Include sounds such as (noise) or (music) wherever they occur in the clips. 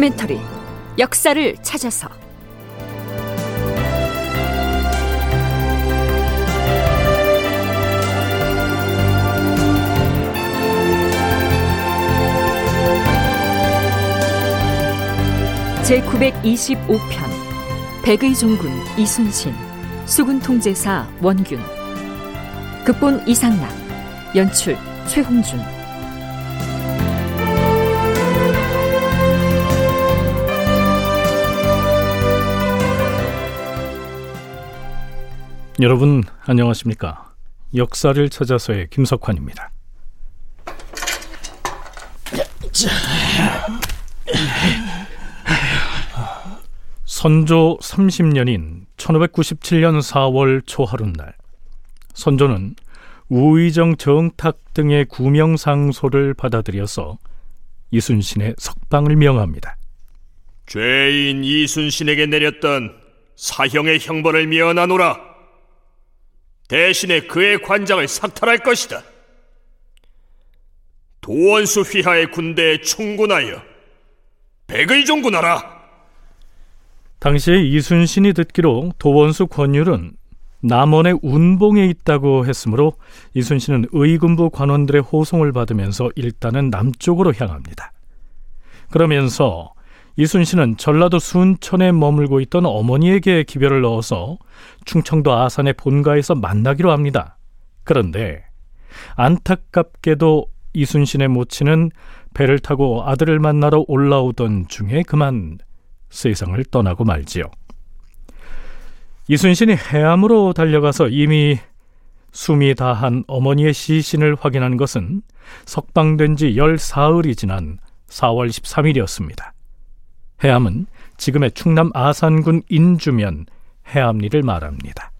다큐멘터리 역사를 찾아서. 제 925편 백의 종군 이순신 수군 통제사 원균. 극본 이상락 연출 최홍준 여러분 안녕하십니까? 역사를 찾아서의 김석환입니다. 선조 30년인 1597년 4월 초하룻날 선조는 우의정 정탁 등의 구명상소를 받아들여서 이순신의 석방을 명합니다. 죄인 이순신에게 내렸던 사형의 형벌을 면하노라. 대신에 그의 관장을 삭탈할 것이다. 도원수 휘하의 군대에 충군하여 백의 종군하라. 당시에 이순신이 듣기로 도원수 권율은 남원의 운봉에 있다고 했으므로 이순신은 의군부 관원들의 호송을 받으면서 일단은 남쪽으로 향합니다. 그러면서 이순신은 전라도 순천에 머물고 있던 어머니에게 기별을 넣어서 충청도 아산의 본가에서 만나기로 합니다. 그런데 안타깝게도 이순신의 모친은 배를 타고 아들을 만나러 올라오던 중에 그만 세상을 떠나고 말지요. 이순신이 해암으로 달려가서 이미 숨이 다한 어머니의 시신을 확인한 것은 석방된 지 열사흘이 지난 4월 13일이었습니다. 해암은 지금의 충남 아산군 인주면 해암리를 말합니다.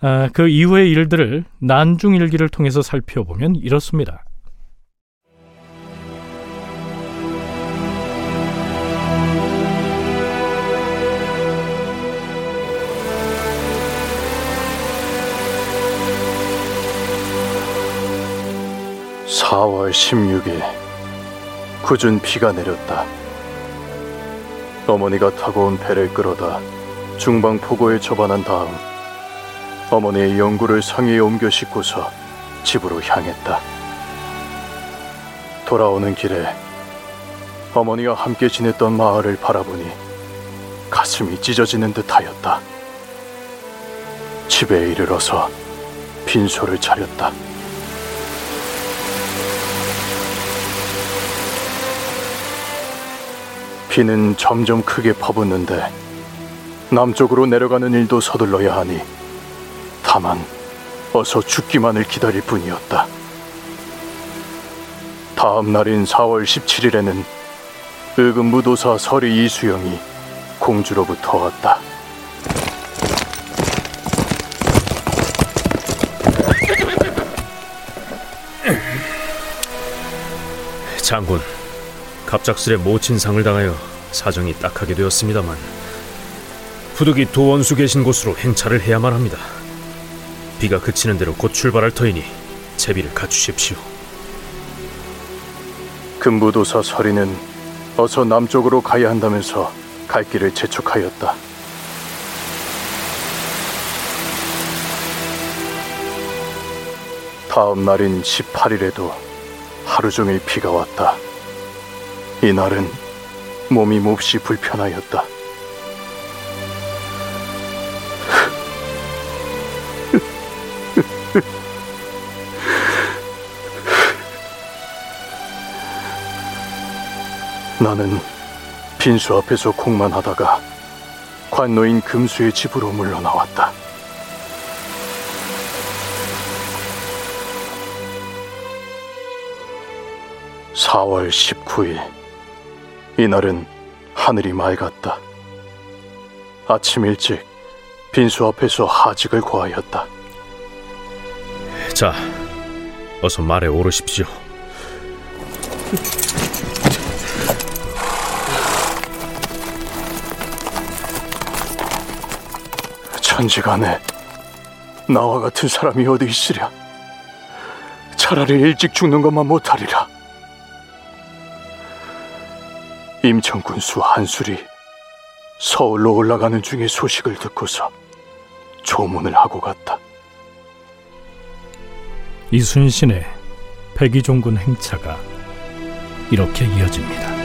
아, 그 이후의 일들을 난중일기를 통해서 살펴보면 이렇습니다. (4월 16일) 굳은 비가 내렸다. 어머니가 타고 온 배를 끌어다 중방 포고에 접안한 다음 어머니의 영구를 상위에 옮겨 싣고서 집으로 향했다. 돌아오는 길에 어머니와 함께 지냈던 마을을 바라보니 가슴이 찢어지는 듯하였다. 집에 이르러서 빈소를 차렸다. 비는 점점 크게 퍼붓는데 남쪽으로 내려가는 일도 서둘러야 하니 다만 어서 죽기만을 기다릴 뿐이었다. 다음 날인 4월 17일에는 의금 무도사 서리 이수영이 공주로부터 왔다. 장군, 갑작스레 모친상을 당하여 사정이 딱하게 되었습니다만 부득이 도원수 계신 곳으로 행차를 해야만 합니다. 비가 그치는 대로 곧 출발할 터이니 제비를 갖추십시오. 금부도사 서리는 어서 남쪽으로 가야 한다면서 갈 길을 재촉하였다. 다음 날인 18일에도 하루 종일 비가 왔다. 이날은 몸이 몹시 불편하였다. 나는 빈수 앞에서 공만 하다가 관노인 금수의 집으로 물러나왔다. (4월 19일) 이날은 하늘이 맑았다. 아침 일찍 빈수 앞에서 하직을 고하였다. 자, 어서 말에 오르십시오. 천지간에 나와 같은 사람이 어디 있으랴? 차라리 일찍 죽는 것만 못하리라. 임천군수 한술이 서울로 올라가는 중에 소식을 듣고서 조문을 하고 갔다. 이순신의 백의종군 행차가 이렇게 이어집니다.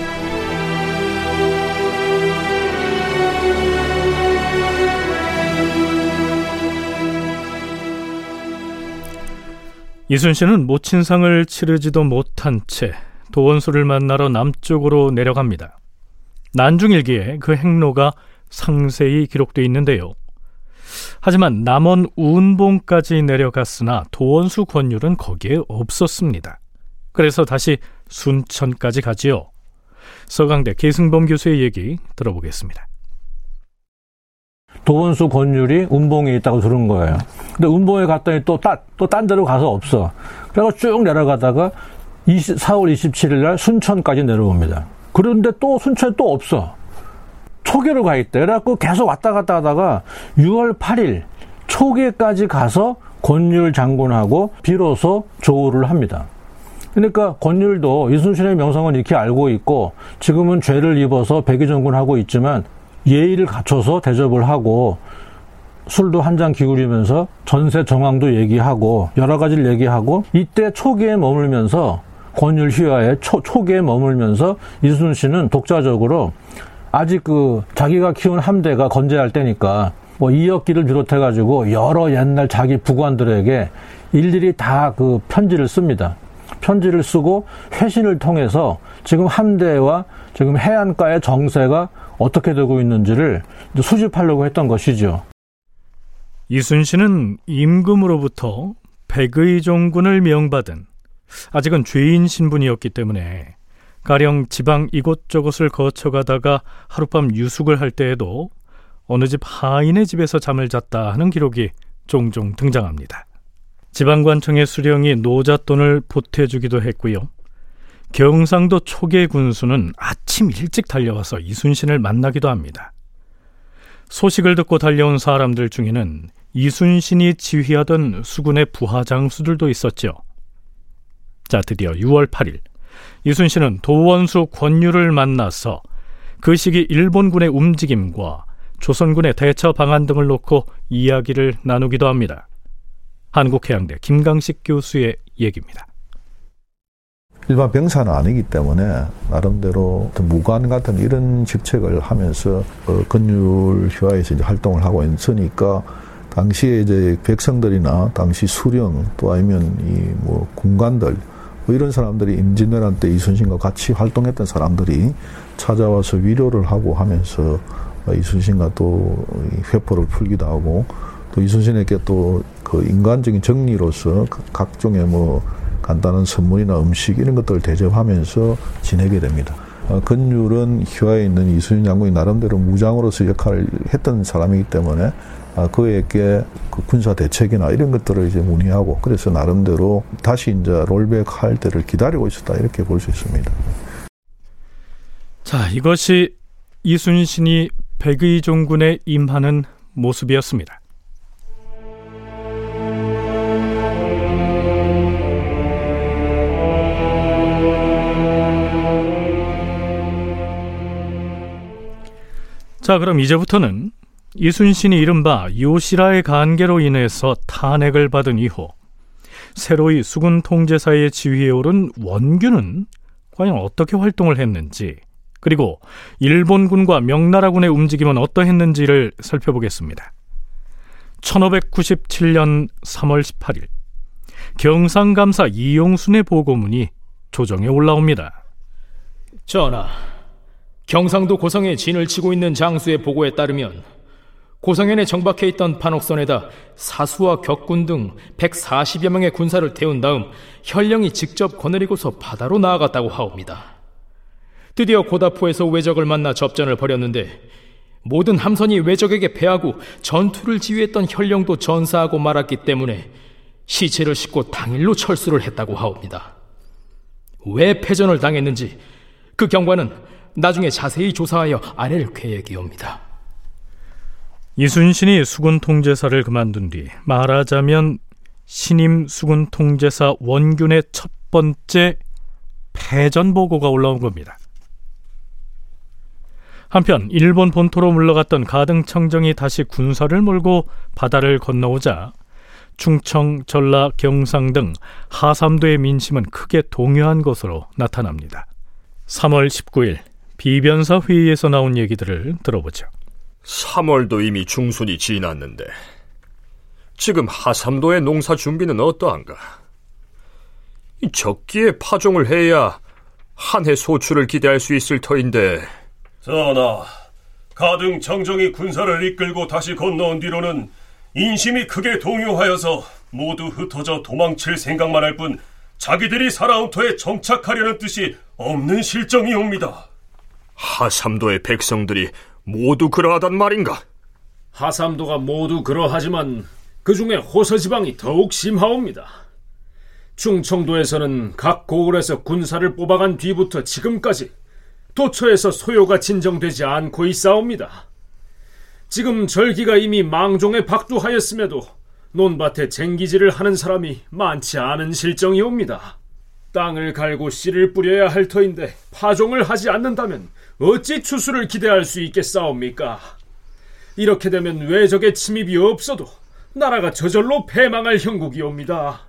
이순신은 모친상을 치르지도 못한 채 도원수를 만나러 남쪽으로 내려갑니다. 난중일기에 그 행로가 상세히 기록되어 있는데요. 하지만 남원 운봉까지 내려갔으나 도원수 권율은 거기에 없었습니다. 그래서 다시 순천까지 가지요. 서강대 계승범 교수의 얘기 들어보겠습니다. 도원수 권율이 운봉에 있다고 들은 거예요. 근데 운봉에 갔더니 또, 따, 또딴 데로 가서 없어. 그래서 쭉 내려가다가 20, 4월 27일 날 순천까지 내려옵니다. 그런데 또 순천에 또 없어. 초계로 가 있대. 그래갖고 계속 왔다 갔다 하다가 6월 8일 초계까지 가서 권율 장군하고 비로소 조우를 합니다. 그러니까 권율도 이순신의 명성은 이렇게 알고 있고 지금은 죄를 입어서 백의정군하고 있지만 예의를 갖춰서 대접을 하고 술도 한 잔 기울이면서 전세 정황도 얘기하고 여러 가지를 얘기하고 이때 초기에 머물면서 권율 휘하의 초, 초기에 머물면서 이순신은 독자적으로 아직 그 자기가 키운 함대가 건재할 때니까 뭐 이역기를 비롯해 가지고 여러 옛날 자기 부관들에게 일일이 다 그 편지를 씁니다. 편지를 쓰고 회신을 통해서 지금 함대와 지금 해안가의 정세가 어떻게 되고 있는지를 수집하려고 했던 것이죠. 이순신은 임금으로부터 백의종군을 명받은 아직은 죄인 신분이었기 때문에 가령 지방 이곳저곳을 거쳐가다가 하룻밤 유숙을 할 때에도 어느 집 하인의 집에서 잠을 잤다 하는 기록이 종종 등장합니다. 지방관청의 수령이 노잣돈을 보태주기도 했고요. 경상도 초계 군수는 아침 일찍 달려와서 이순신을 만나기도 합니다. 소식을 듣고 달려온 사람들 중에는 이순신이 지휘하던 수군의 부하 장수들도 있었죠. 자, 드디어 6월 8일 이순신은 도원수 권유를 만나서 그 시기 일본군의 움직임과 조선군의 대처 방안 등을 놓고 이야기를 나누기도 합니다. 한국해양대 김강식 교수의 얘기입니다. 일반 병사는 아니기 때문에 나름대로 무관 같은 이런 직책을 하면서 어, 근율 휴화에서 이제 활동을 하고 있으니까 당시에 이제 백성들이나 당시 수령 또 아니면 이 뭐 군관들 뭐 이런 사람들이 임진왜란 때 이순신과 같이 활동했던 사람들이 찾아와서 위로를 하고 하면서 이순신과 또 회포를 풀기도 하고 또 이순신에게 또 그 인간적인 정리로서 각종의 뭐 간단한 선물이나 음식 이런 것들을 대접하면서 지내게 됩니다. 어, 근율은 휘하에 있는 이순신 장군이 나름대로 무장으로서 역할을 했던 사람이기 때문에 아, 그에게 그 군사 대책이나 이런 것들을 이제 문의하고 그래서 나름대로 다시 이제 롤백 할 때를 기다리고 있었다 이렇게 볼 수 있습니다. 자, 이것이 이순신이 백의종군에 임하는 모습이었습니다. 자, 그럼 이제부터는 이순신이 이른바 요시라의 관계로 인해서 탄핵을 받은 이후 새로이 수군 통제사의 지휘에 오른 원균은 과연 어떻게 활동을 했는지 그리고 일본군과 명나라군의 움직임은 어떠했는지를 살펴보겠습니다. 1597년 3월 18일 경상감사 이용순의 보고문이 조정에 올라옵니다. 전하, 경상도 고성에 진을 치고 있는 장수의 보고에 따르면 고성현에 정박해 있던 판옥선에다 사수와 격군 등 140여 명의 군사를 태운 다음 현령이 직접 거느리고서 바다로 나아갔다고 하옵니다. 드디어 고다포에서 외적을 만나 접전을 벌였는데 모든 함선이 외적에게 패하고 전투를 지휘했던 현령도 전사하고 말았기 때문에 시체를 싣고 당일로 철수를 했다고 하옵니다. 왜 패전을 당했는지 그 경과는 나중에 자세히 조사하여 아랠 계획이옵니다. 이순신이 수군 통제사를 그만둔 뒤 말하자면 신임 수군 통제사 원균의 첫 번째 패전 보고가 올라온 겁니다. 한편 일본 본토로 물러갔던 가등청정이 다시 군사를 몰고 바다를 건너오자 충청, 전라, 경상 등 하삼도의 민심은 크게 동요한 것으로 나타납니다. 3월 19일 비변사 회의에서 나온 얘기들을 들어보죠. 3월도 이미 중순이 지났는데 지금 하삼도의 농사 준비는 어떠한가? 적기에 파종을 해야 한 해 소출을 기대할 수 있을 터인데 전하, 가등 정정이 군사를 이끌고 다시 건너온 뒤로는 인심이 크게 동요하여서 모두 흩어져 도망칠 생각만 할 뿐 자기들이 살아온 터에 정착하려는 뜻이 없는 실정이옵니다. 하삼도의 백성들이 모두 그러하단 말인가? 하삼도가 모두 그러하지만 그 중에 호서 지방이 더욱 심하옵니다. 충청도에서는 각 고을에서 군사를 뽑아간 뒤부터 지금까지 도처에서 소요가 진정되지 않고 있사옵니다. 지금 절기가 이미 망종에 박두하였음에도 논밭에 쟁기질을 하는 사람이 많지 않은 실정이옵니다. 땅을 갈고 씨를 뿌려야 할 터인데 파종을 하지 않는다면 어찌 추수를 기대할 수 있겠사옵니까? 이렇게 되면 외적의 침입이 없어도 나라가 저절로 패망할 형국이옵니다.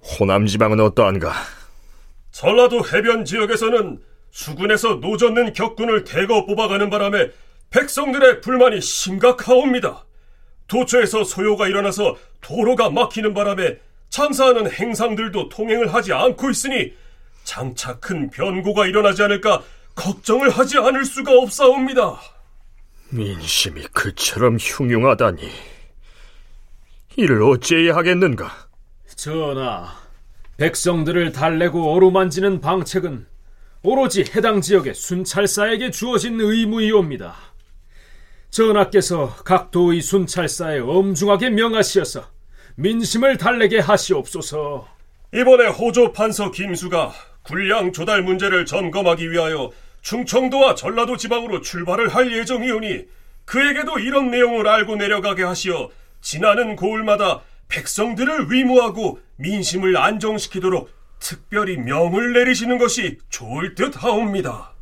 호남 지방은 어떠한가? 전라도 해변 지역에서는 수군에서 노젓는 격군을 대거 뽑아가는 바람에 백성들의 불만이 심각하옵니다. 도처에서 소요가 일어나서 도로가 막히는 바람에 장사하는 행상들도 통행을 하지 않고 있으니 장차 큰 변고가 일어나지 않을까 걱정을 하지 않을 수가 없사옵니다. 민심이 그처럼 흉흉하다니 이를 어찌해야 하겠는가? 전하, 백성들을 달래고 어루만지는 방책은 오로지 해당 지역의 순찰사에게 주어진 의무이옵니다. 전하께서 각 도의 순찰사에 엄중하게 명하시어서 민심을 달래게 하시옵소서. 이번에 호조 판서 김수가 군량 조달 문제를 점검하기 위하여 충청도와 전라도 지방으로 출발을 할 예정이오니 그에게도 이런 내용을 알고 내려가게 하시어 지나는 고을마다 백성들을 위무하고 민심을 안정시키도록 특별히 명을 내리시는 것이 좋을 듯 하옵니다.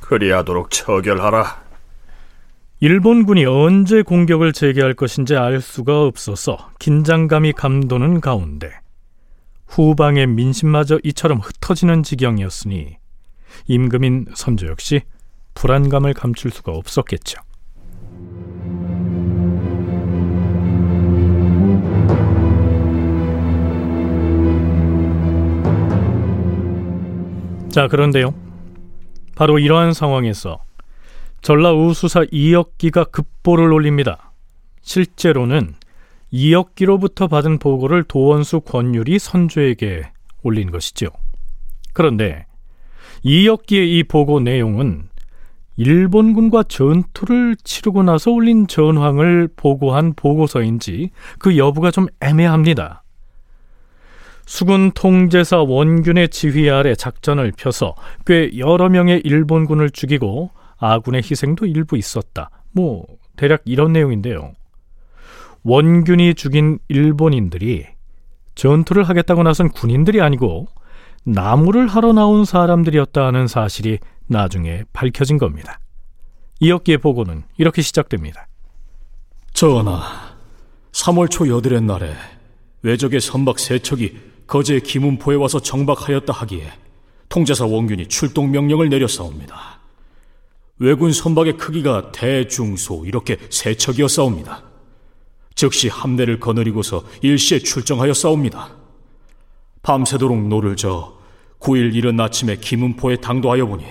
그리하도록 처결하라. 일본군이 언제 공격을 재개할 것인지 알 수가 없어서 긴장감이 감도는 가운데 후방의 민심마저 이처럼 흩어지는 지경이었으니 임금인 선조 역시 불안감을 감출 수가 없었겠죠. 자, 그런데요. 바로 이러한 상황에서 전라 우수사 이역기가 급보를 올립니다. 실제로는 이역기로부터 받은 보고를 도원수 권율이 선조에게 올린 것이죠. 그런데 이역기의 이 보고 내용은 일본군과 전투를 치르고 나서 올린 전황을 보고한 보고서인지 그 여부가 좀 애매합니다. 수군 통제사 원균의 지휘 아래 작전을 펴서 꽤 여러 명의 일본군을 죽이고 아군의 희생도 일부 있었다. 뭐 대략 이런 내용인데요. 원균이 죽인 일본인들이 전투를 하겠다고 나선 군인들이 아니고 나무를 하러 나온 사람들이었다 하는 사실이 나중에 밝혀진 겁니다. 이었기의 보고는 이렇게 시작됩니다. 전하, 3월 초 여드렛 날에 외적의 선박 세 척이 거제 기문포에 와서 정박하였다 하기에 통제사 원균이 출동 명령을 내렸사옵니다. 왜군 선박의 크기가 대중소 이렇게 세 척이었사옵니다. 즉시 함대를 거느리고서 일시에 출정하여 싸웁니다. 밤새도록 노를 저어 9일 이른 아침에 기문포에 당도하여 보니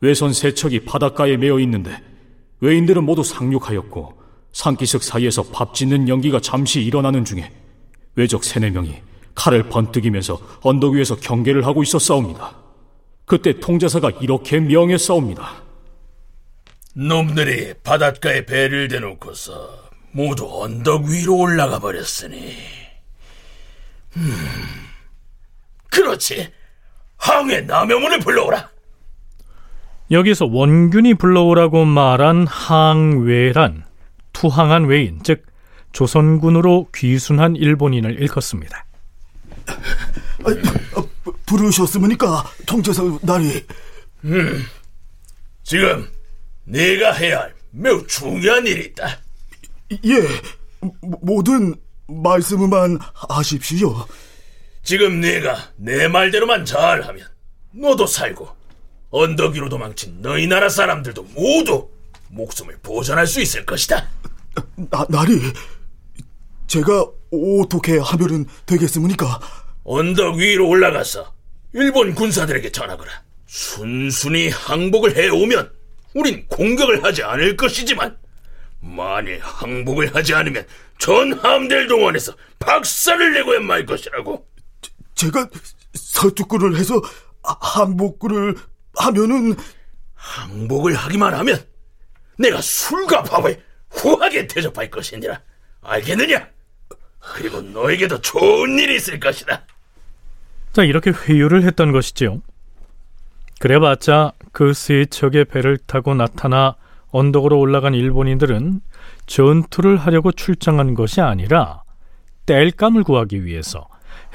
외선 세 척이 바닷가에 메어 있는데 외인들은 모두 상륙하였고 산기슭 사이에서 밥 짓는 연기가 잠시 일어나는 중에 외적 세네 명이 칼을 번뜩이면서 언덕 위에서 경계를 하고 있었사옵니다. 그때 통제사가 이렇게 명했사옵니다. 놈들이 바닷가에 배를 대놓고서 모두 언덕 위로 올라가 버렸으니 음, 그렇지 항해 남영문을 불러오라 여기서 원균이 불러오라고 말한 항외란 투항한 외인 즉 조선군으로 귀순한 일본인을 일컫습니다. 부르셨습니까, 통제사 나리? 음, 지금 내가 해야 할 매우 중요한 일이 있다. 예, 모든 말씀만 하십시오. 지금 내가 내 말대로만 잘하면 너도 살고 언덕 위로 도망친 너희 나라 사람들도 모두 목숨을 보전할 수 있을 것이다. 나, 나리, 제가 어떻게 하면은 되겠습니까? 언덕 위로 올라가서 일본 군사들에게 전하거라. 순순히 항복을 해오면 우린 공격을 하지 않을 것이지만 만일 항복을 하지 않으면 전 함대를 동원해서 박살을 내고야 말 것이라고. 제가 서tuk구를 해서 항복을 하면은 항복을 하기만 하면 내가 술과 밥을 후하게 대접할 것이니라. 알겠느냐? 그리고 너에게도 좋은 일이 있을 것이다. 자, 이렇게 회유를 했던 것이지요. 그래봤자 그 세척의 배를 타고 나타나 언덕으로 올라간 일본인들은 전투를 하려고 출장한 것이 아니라 땔감을 구하기 위해서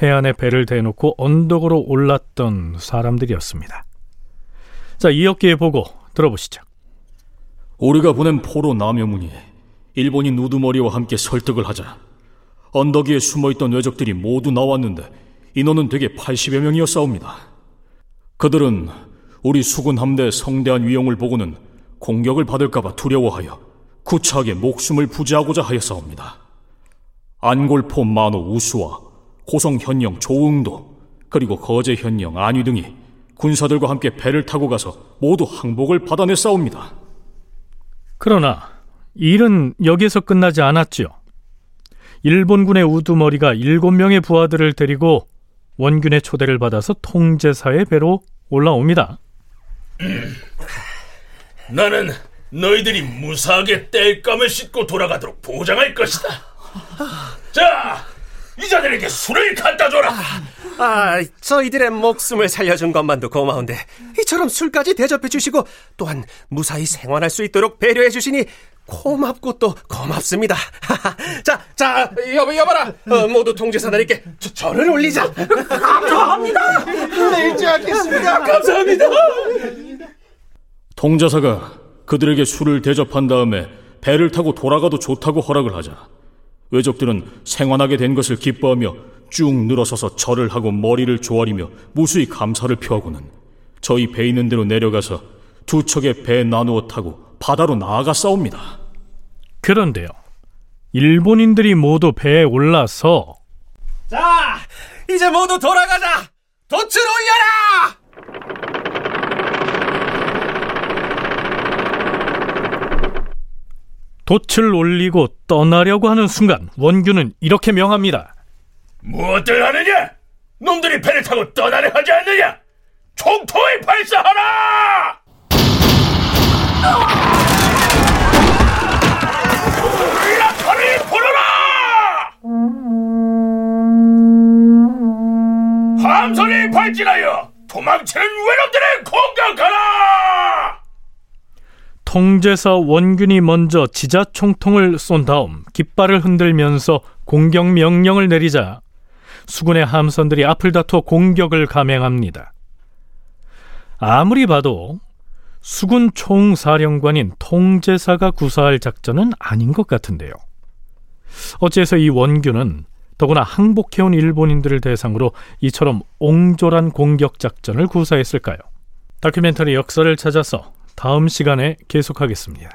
해안에 배를 대놓고 언덕으로 올랐던 사람들이었습니다. 자, 이어기의 보고 들어보시죠. 우리가 보낸 포로 남여문이 일본인 우두머리와 함께 설득을 하자 언덕 위에 숨어있던 외적들이 모두 나왔는데 인원은 대개 80여 명이었사옵니다. 그들은 우리 수군 함대의 성대한 위용을 보고는 공격을 받을까봐 두려워하여 구차하게 목숨을 부지하고자 하였사옵니다. 안골포 만호 우수와 고성 현령 조응도 그리고 거제 현령 안위 등이 군사들과 함께 배를 타고 가서 모두 항복을 받아냈사옵니다. 그러나 일은 여기에서 끝나지 않았지요. 일본군의 우두머리가 일곱 명의 부하들을 데리고 원균의 초대를 받아서 통제사의 배로 올라옵니다. (clears throat) 나는 너희들이 무사하게 땔감을 싣고 돌아가도록 보장할 것이다. 자, 이자들에게 술을 갖다 줘라. 아, 저희들의 목숨을 살려준 것만도 고마운데 이처럼 술까지 대접해 주시고 또한 무사히 생활할 수 있도록 배려해 주시니 고맙고 또 고맙습니다. (laughs) 자, 자, 여보, 여봐라. 어, 모두 통제사들에게 절을 올리자. 감사합니다. 내지 않겠습니다. 감사합니다. 통자사가 그들에게 술을 대접한 다음에 배를 타고 돌아가도 좋다고 허락을 하자 외적들은 생환하게 된 것을 기뻐하며 쭉 늘어서서 절을 하고 머리를 조아리며 무수히 감사를 표하고는 저희 배 있는 대로 내려가서 두 척의 배 나누어 타고 바다로 나아가 싸웁니다. 그런데요. 일본인들이 모두 배에 올라서 자, 이제 모두 돌아가자. 돛을 올려라. 돛을 올리고 떠나려고 하는 순간 원균은 이렇게 명합니다. 무엇들 하느냐? 놈들이 배를 타고 떠나려 하지 않느냐? 총통을 발사하라! 라카를 불어라! 함선이 발진하여 도망치는 외놈들을 공격하라! 통제사 원균이 먼저 지자총통을 쏜 다음 깃발을 흔들면서 공격 명령을 내리자 수군의 함선들이 앞을 다투어 공격을 감행합니다. 아무리 봐도 수군 총사령관인 통제사가 구사할 작전은 아닌 것 같은데요. 어째서 이 원균은 더구나 항복해온 일본인들을 대상으로 이처럼 옹졸한 공격 작전을 구사했을까요? 다큐멘터리 역사를 찾아서 다음 시간에 계속하겠습니다.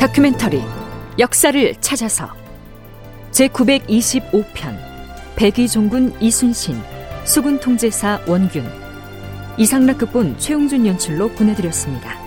다큐멘터리 역사를 찾아서 제925편 백의종군 이순신 수군 통제사 원균 이상락 극본 최용준 연출로 보내드렸습니다.